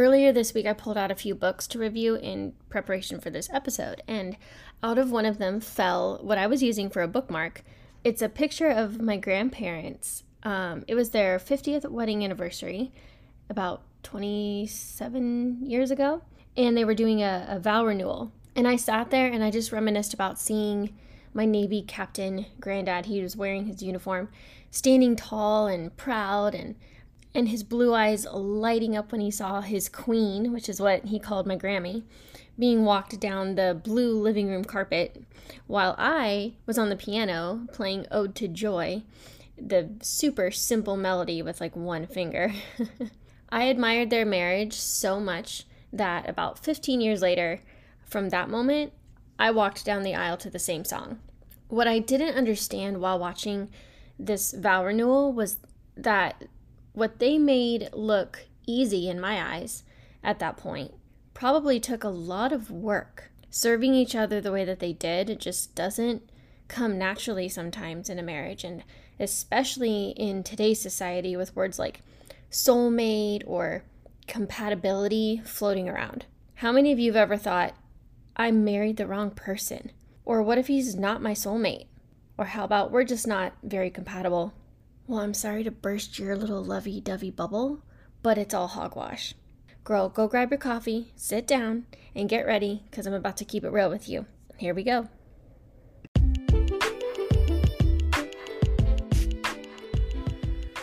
Earlier this week, I pulled out a few books to review in preparation for this episode, and out of one of them fell what I was using for a bookmark. It's a picture of my grandparents. Um, it was their 50th wedding anniversary about 27 years ago, and they were doing a, a vow renewal. And I sat there and I just reminisced about seeing my Navy captain granddad. He was wearing his uniform, standing tall and proud, and and his blue eyes lighting up when he saw his queen, which is what he called my Grammy, being walked down the blue living room carpet, while I was on the piano playing Ode to Joy, the super simple melody with like one finger. I admired their marriage so much that about 15 years later, from that moment, I walked down the aisle to the same song. What I didn't understand while watching this vow renewal was that what they made look easy in my eyes at that point probably took a lot of work. Serving each other the way that they did it just doesn't come naturally sometimes in a marriage, and especially in today's society with words like soulmate or compatibility floating around. How many of you have ever thought, I married the wrong person? Or what if he's not my soulmate? Or how about we're just not very compatible? Well, I'm sorry to burst your little lovey dovey bubble, but it's all hogwash. Girl, go grab your coffee, sit down, and get ready because I'm about to keep it real with you. Here we go.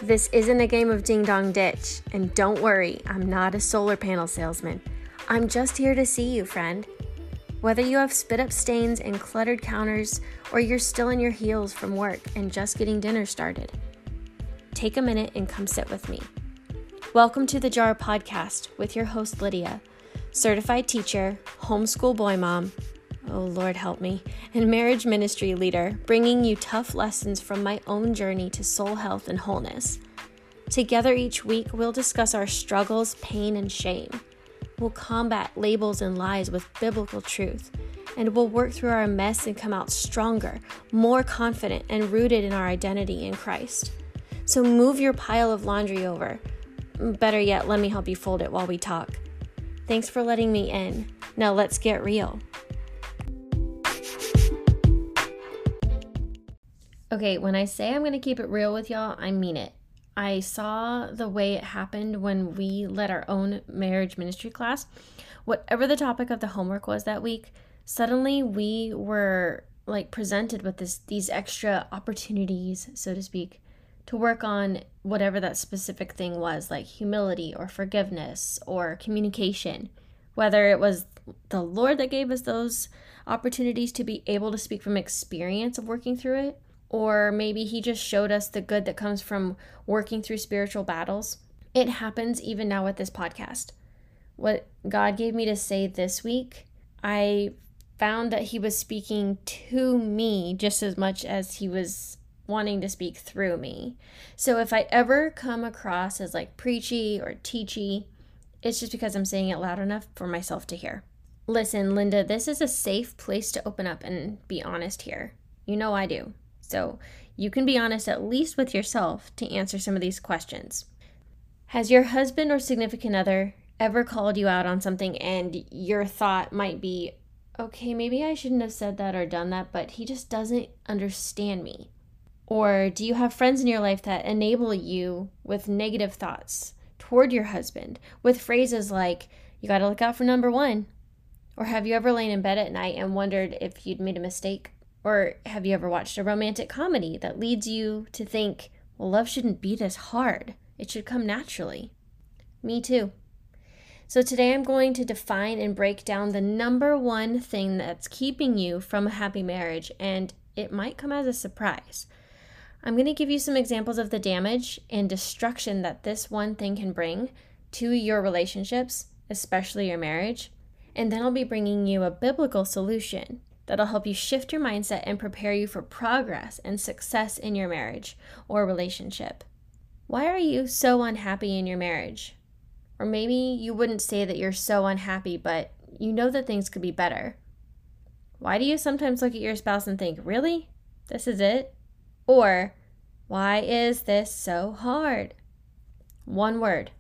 This isn't a game of ding dong ditch, and don't worry, I'm not a solar panel salesman. I'm just here to see you, friend. Whether you have spit up stains and cluttered counters, or you're still in your heels from work and just getting dinner started, take a minute and come sit with me. Welcome to the Jar Podcast with your host, Lydia, certified teacher, homeschool boy mom, oh Lord help me, and marriage ministry leader, bringing you tough lessons from my own journey to soul health and wholeness. Together each week, we'll discuss our struggles, pain, and shame. We'll combat labels and lies with biblical truth, and we'll work through our mess and come out stronger, more confident, and rooted in our identity in Christ. So move your pile of laundry over. Better yet, let me help you fold it while we talk. Thanks for letting me in. Now let's get real. Okay, when I say I'm going to keep it real with y'all, I mean it. I saw the way it happened when we led our own marriage ministry class. Whatever the topic of the homework was that week, suddenly we were like presented with this these extra opportunities, so to speak, to work on whatever that specific thing was, like humility or forgiveness or communication. Whether it was the Lord that gave us those opportunities to be able to speak from experience of working through it, or maybe he just showed us the good that comes from working through spiritual battles. It happens even now with this podcast. What God gave me to say this week, I found that he was speaking to me just as much as he was wanting to speak through me. So if I ever come across as like preachy or teachy, it's just because I'm saying it loud enough for myself to hear. Listen, Linda, this is a safe place to open up and be honest here. You know I do. So you can be honest at least with yourself to answer some of these questions. Has your husband or significant other ever called you out on something and your thought might be, okay, maybe I shouldn't have said that or done that, but he just doesn't understand me? Or do you have friends in your life that enable you with negative thoughts toward your husband with phrases like, you got to look out for number one? Or have you ever lain in bed at night and wondered if you'd made a mistake? Or have you ever watched a romantic comedy that leads you to think, well, love shouldn't be this hard? It should come naturally. Me too. So, today I'm going to define and break down the number one thing that's keeping you from a happy marriage, and it might come as a surprise. I'm going to give you some examples of the damage and destruction that this one thing can bring to your relationships, especially your marriage. And then I'll be bringing you a biblical solution that'll help you shift your mindset and prepare you for progress and success in your marriage or relationship. Why are you so unhappy in your marriage? Or maybe you wouldn't say that you're so unhappy, but you know that things could be better. Why do you sometimes look at your spouse and think, really? This is it? Or, why is this so hard? One word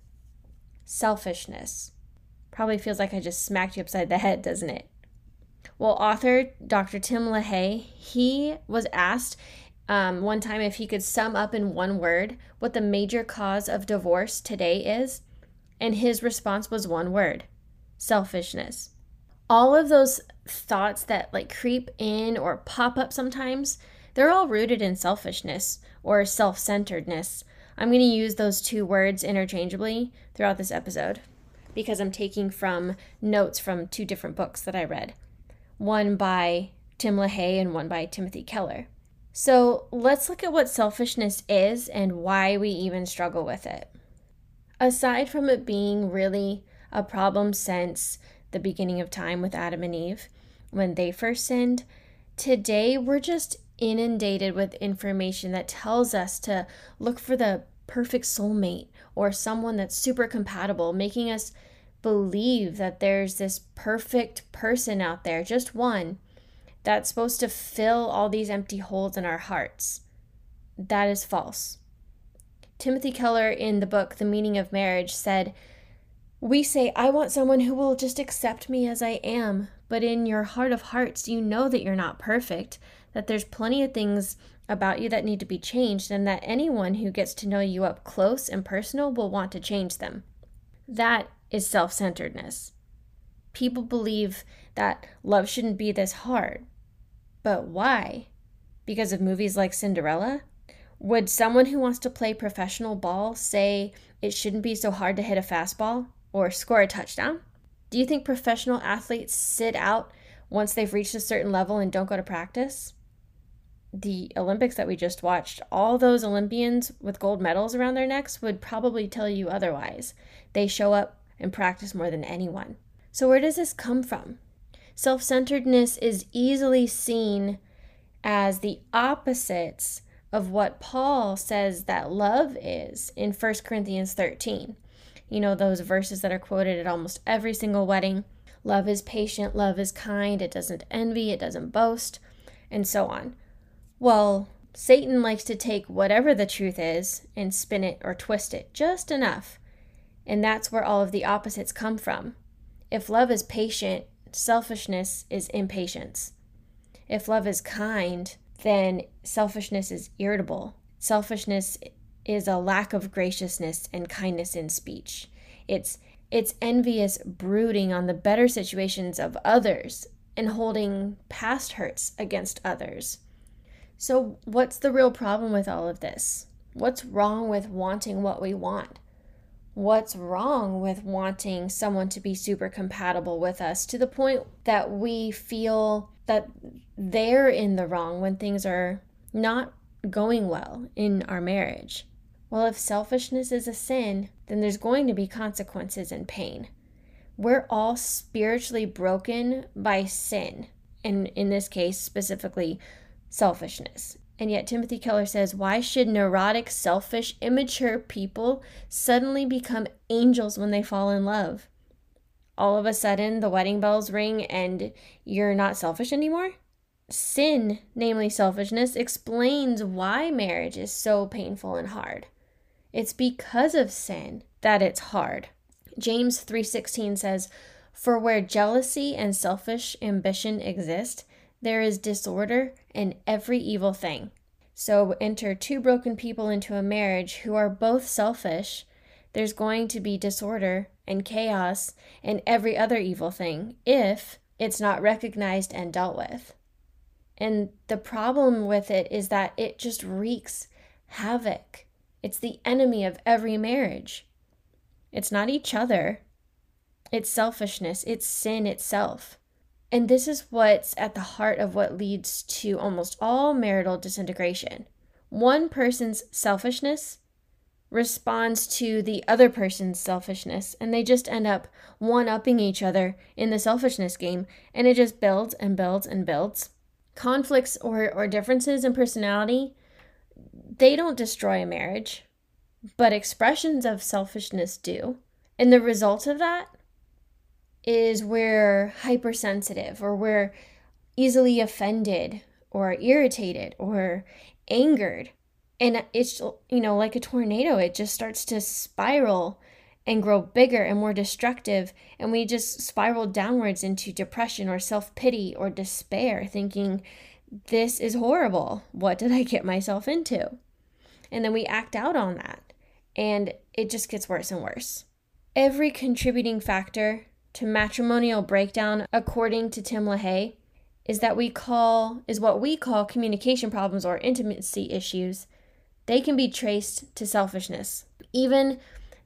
selfishness. Probably feels like I just smacked you upside the head, doesn't it? Well, author Dr. Tim LaHaye, he was asked um, one time if he could sum up in one word what the major cause of divorce today is, and his response was one word selfishness. All of those thoughts that like creep in or pop up sometimes, they're all rooted in selfishness or self centeredness. I'm going to use those two words interchangeably throughout this episode because I'm taking from notes from two different books that I read one by Tim LaHaye and one by Timothy Keller. So let's look at what selfishness is and why we even struggle with it. Aside from it being really a problem since the beginning of time with Adam and Eve, when they first sinned, today we're just inundated with information that tells us to look for the perfect soulmate or someone that's super compatible, making us believe that there's this perfect person out there, just one, that's supposed to fill all these empty holes in our hearts. That is false. Timothy Keller, in the book The Meaning of Marriage, said, We say, I want someone who will just accept me as I am, but in your heart of hearts, you know that you're not perfect, that there's plenty of things about you that need to be changed, and that anyone who gets to know you up close and personal will want to change them. That is self centeredness. People believe that love shouldn't be this hard. But why? Because of movies like Cinderella? Would someone who wants to play professional ball say it shouldn't be so hard to hit a fastball or score a touchdown? Do you think professional athletes sit out once they've reached a certain level and don't go to practice? The Olympics that we just watched, all those Olympians with gold medals around their necks would probably tell you otherwise. They show up and practice more than anyone. So, where does this come from? Self centeredness is easily seen as the opposites of what Paul says that love is in 1 Corinthians 13. You know, those verses that are quoted at almost every single wedding. Love is patient, love is kind, it doesn't envy, it doesn't boast, and so on. Well, Satan likes to take whatever the truth is and spin it or twist it just enough. And that's where all of the opposites come from. If love is patient, selfishness is impatience. If love is kind, then selfishness is irritable. Selfishness is a lack of graciousness and kindness in speech. It's it's envious brooding on the better situations of others and holding past hurts against others. So, what's the real problem with all of this? What's wrong with wanting what we want? What's wrong with wanting someone to be super compatible with us to the point that we feel that they're in the wrong when things are not going well in our marriage. Well, if selfishness is a sin, then there's going to be consequences and pain. We're all spiritually broken by sin, and in this case, specifically, selfishness. And yet, Timothy Keller says, Why should neurotic, selfish, immature people suddenly become angels when they fall in love? all of a sudden the wedding bells ring and you're not selfish anymore? Sin, namely selfishness, explains why marriage is so painful and hard. It's because of sin that it's hard. James 3:16 says, "For where jealousy and selfish ambition exist, there is disorder and every evil thing." So enter two broken people into a marriage who are both selfish there's going to be disorder and chaos and every other evil thing if it's not recognized and dealt with. And the problem with it is that it just wreaks havoc. It's the enemy of every marriage. It's not each other, it's selfishness, it's sin itself. And this is what's at the heart of what leads to almost all marital disintegration. One person's selfishness responds to the other person's selfishness and they just end up one upping each other in the selfishness game and it just builds and builds and builds. Conflicts or, or differences in personality, they don't destroy a marriage, but expressions of selfishness do. And the result of that is we're hypersensitive or we're easily offended or irritated or angered and it's you know like a tornado it just starts to spiral and grow bigger and more destructive. And we just spiral downwards into depression or self pity or despair, thinking, this is horrible. What did I get myself into? And then we act out on that. And it just gets worse and worse. Every contributing factor to matrimonial breakdown, according to Tim LaHaye, is that we call is what we call communication problems or intimacy issues. They can be traced to selfishness. Even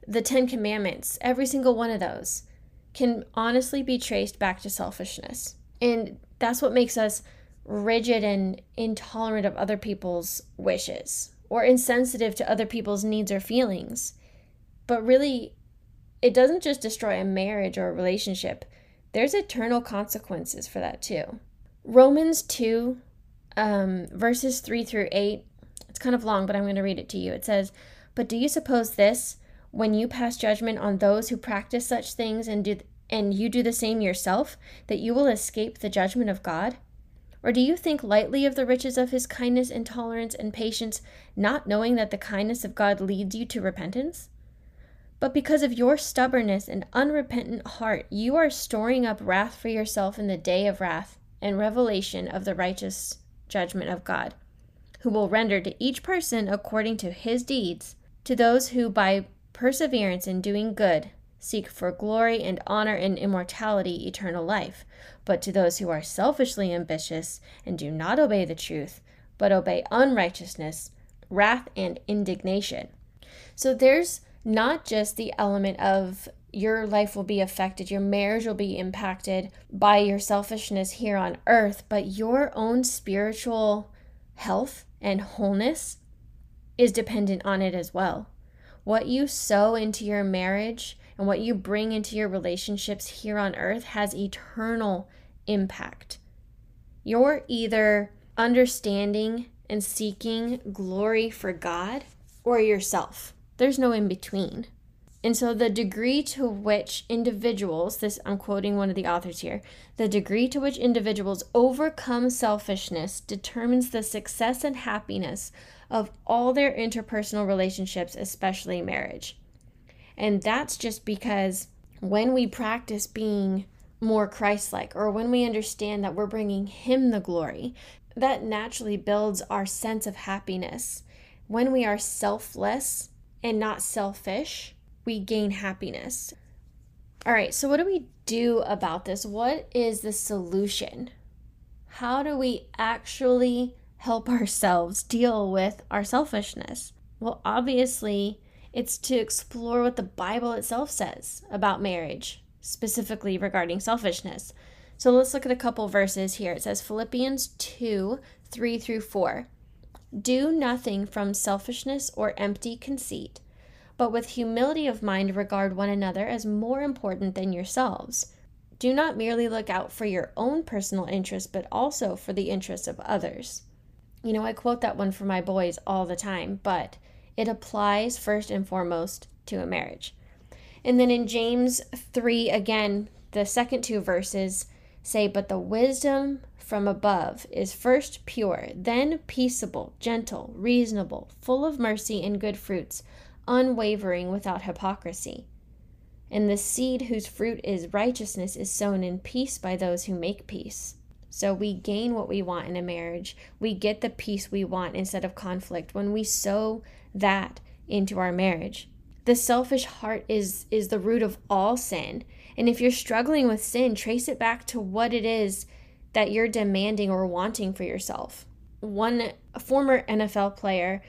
the 10 commandments, every single one of those can honestly be traced back to selfishness. And that's what makes us rigid and intolerant of other people's wishes or insensitive to other people's needs or feelings. But really, it doesn't just destroy a marriage or a relationship, there's eternal consequences for that too. Romans 2, um, verses 3 through 8, it's kind of long, but I'm going to read it to you. It says, But do you suppose this, when you pass judgment on those who practice such things and do and you do the same yourself, that you will escape the judgment of God? Or do you think lightly of the riches of his kindness and tolerance and patience, not knowing that the kindness of God leads you to repentance? But because of your stubbornness and unrepentant heart, you are storing up wrath for yourself in the day of wrath and revelation of the righteous judgment of God, who will render to each person according to his deeds, to those who by perseverance in doing good seek for glory and honor and immortality, eternal life, but to those who are selfishly ambitious and do not obey the truth, but obey unrighteousness, wrath, and indignation. So there's not just the element of your life will be affected, your marriage will be impacted by your selfishness here on earth, but your own spiritual health and wholeness is dependent on it as well. What you sow into your marriage and what you bring into your relationships here on earth has eternal impact. You're either understanding and seeking glory for God or yourself. There's no in between. And so, the degree to which individuals, this I'm quoting one of the authors here, the degree to which individuals overcome selfishness determines the success and happiness of all their interpersonal relationships, especially marriage. And that's just because when we practice being more Christ like, or when we understand that we're bringing Him the glory, that naturally builds our sense of happiness. When we are selfless and not selfish, we gain happiness. All right, so what do we do about this? What is the solution? How do we actually help ourselves deal with our selfishness? Well, obviously, it's to explore what the Bible itself says about marriage, specifically regarding selfishness. So let's look at a couple verses here. It says Philippians 2 3 through 4. Do nothing from selfishness or empty conceit, but with humility of mind regard one another as more important than yourselves. Do not merely look out for your own personal interests, but also for the interests of others. You know, I quote that one for my boys all the time, but it applies first and foremost to a marriage. And then in James 3, again, the second two verses say, But the wisdom from above is first pure, then peaceable, gentle, reasonable, full of mercy and good fruits, unwavering without hypocrisy. And the seed whose fruit is righteousness is sown in peace by those who make peace. So we gain what we want in a marriage. We get the peace we want instead of conflict when we sow that into our marriage. The selfish heart is is the root of all sin. And if you're struggling with sin, trace it back to what it is that you're demanding or wanting for yourself. One former NFL player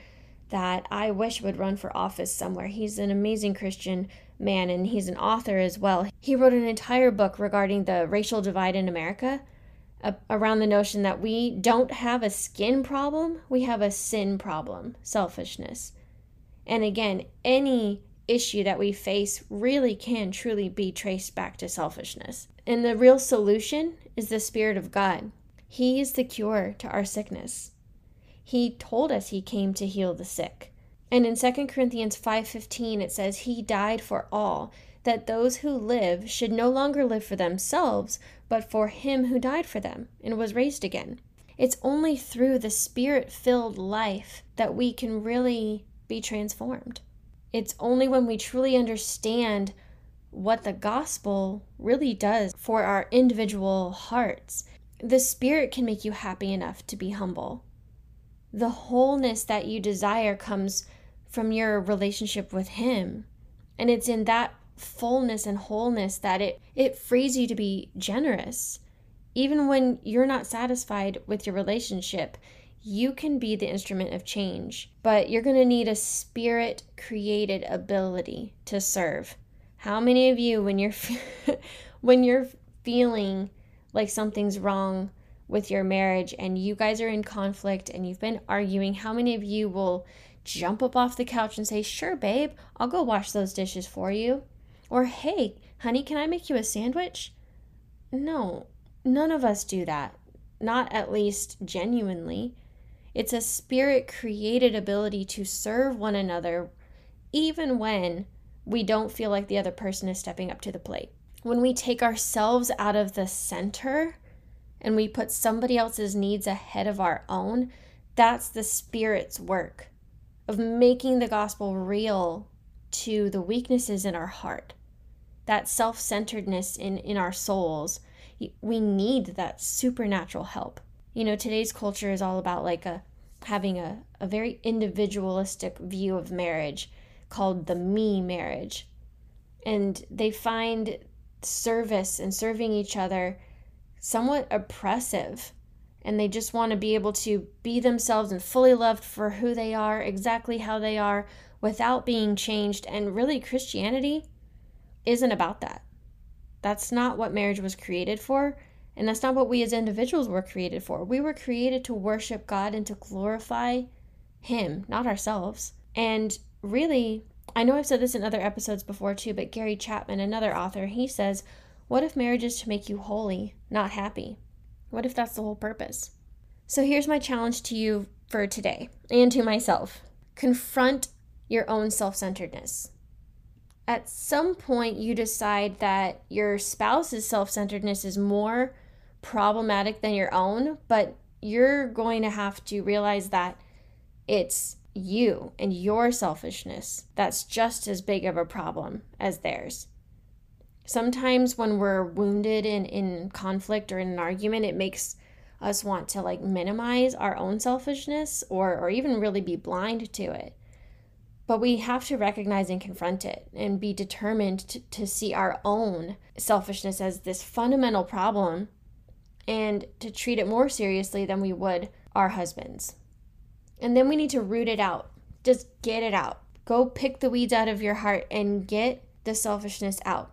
that I wish would run for office somewhere. He's an amazing Christian man and he's an author as well. He wrote an entire book regarding the racial divide in America around the notion that we don't have a skin problem, we have a sin problem, selfishness. And again, any issue that we face really can truly be traced back to selfishness. And the real solution is the Spirit of God. He is the cure to our sickness. He told us he came to heal the sick. And in 2 Corinthians 5:15 it says he died for all that those who live should no longer live for themselves but for him who died for them and was raised again. It's only through the spirit-filled life that we can really be transformed. It's only when we truly understand what the gospel really does for our individual hearts. The Spirit can make you happy enough to be humble. The wholeness that you desire comes from your relationship with Him. And it's in that fullness and wholeness that it, it frees you to be generous. Even when you're not satisfied with your relationship, you can be the instrument of change, but you're going to need a spirit created ability to serve. How many of you when you're when you're feeling like something's wrong with your marriage and you guys are in conflict and you've been arguing, how many of you will jump up off the couch and say, "Sure, babe, I'll go wash those dishes for you." Or, "Hey, honey, can I make you a sandwich?" No, none of us do that. Not at least genuinely. It's a spirit created ability to serve one another even when we don't feel like the other person is stepping up to the plate. When we take ourselves out of the center and we put somebody else's needs ahead of our own, that's the Spirit's work of making the gospel real to the weaknesses in our heart, that self centeredness in, in our souls. We need that supernatural help. You know, today's culture is all about like a having a, a very individualistic view of marriage called the me marriage. And they find service and serving each other somewhat oppressive. And they just want to be able to be themselves and fully loved for who they are, exactly how they are, without being changed. And really, Christianity isn't about that. That's not what marriage was created for. And that's not what we as individuals were created for. We were created to worship God and to glorify Him, not ourselves. And really, I know I've said this in other episodes before too, but Gary Chapman, another author, he says, What if marriage is to make you holy, not happy? What if that's the whole purpose? So here's my challenge to you for today and to myself confront your own self centeredness. At some point, you decide that your spouse's self centeredness is more problematic than your own, but you're going to have to realize that it's you and your selfishness that's just as big of a problem as theirs. Sometimes when we're wounded in, in conflict or in an argument, it makes us want to like minimize our own selfishness or, or even really be blind to it. But we have to recognize and confront it and be determined to, to see our own selfishness as this fundamental problem and to treat it more seriously than we would our husbands. And then we need to root it out. Just get it out. Go pick the weeds out of your heart and get the selfishness out.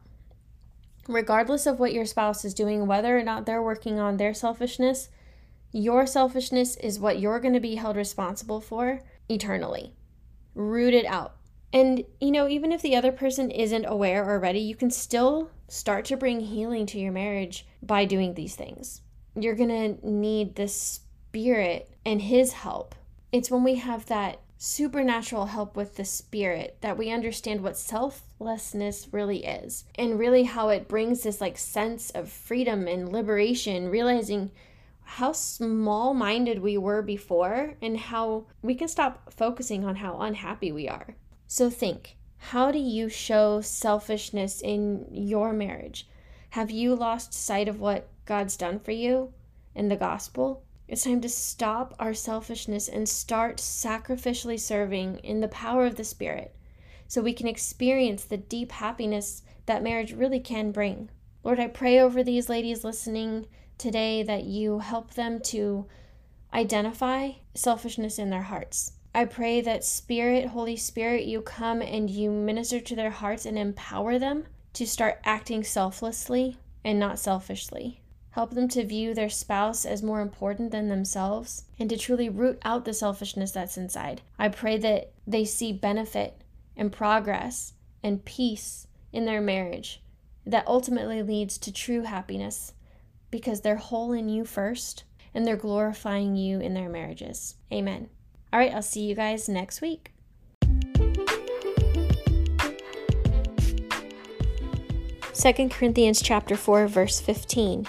Regardless of what your spouse is doing, whether or not they're working on their selfishness, your selfishness is what you're going to be held responsible for eternally. Root it out. And, you know, even if the other person isn't aware or ready, you can still start to bring healing to your marriage by doing these things. You're going to need the Spirit and His help it's when we have that supernatural help with the spirit that we understand what selflessness really is and really how it brings this like sense of freedom and liberation realizing how small minded we were before and how we can stop focusing on how unhappy we are so think how do you show selfishness in your marriage have you lost sight of what god's done for you in the gospel it's time to stop our selfishness and start sacrificially serving in the power of the Spirit so we can experience the deep happiness that marriage really can bring. Lord, I pray over these ladies listening today that you help them to identify selfishness in their hearts. I pray that Spirit, Holy Spirit, you come and you minister to their hearts and empower them to start acting selflessly and not selfishly. Help them to view their spouse as more important than themselves and to truly root out the selfishness that's inside. I pray that they see benefit and progress and peace in their marriage that ultimately leads to true happiness because they're whole in you first and they're glorifying you in their marriages. Amen. All right, I'll see you guys next week. Second Corinthians chapter 4 verse 15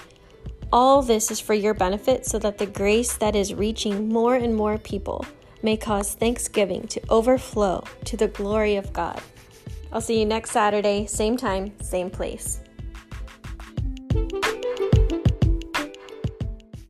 all this is for your benefit so that the grace that is reaching more and more people may cause thanksgiving to overflow to the glory of God. I'll see you next Saturday, same time, same place.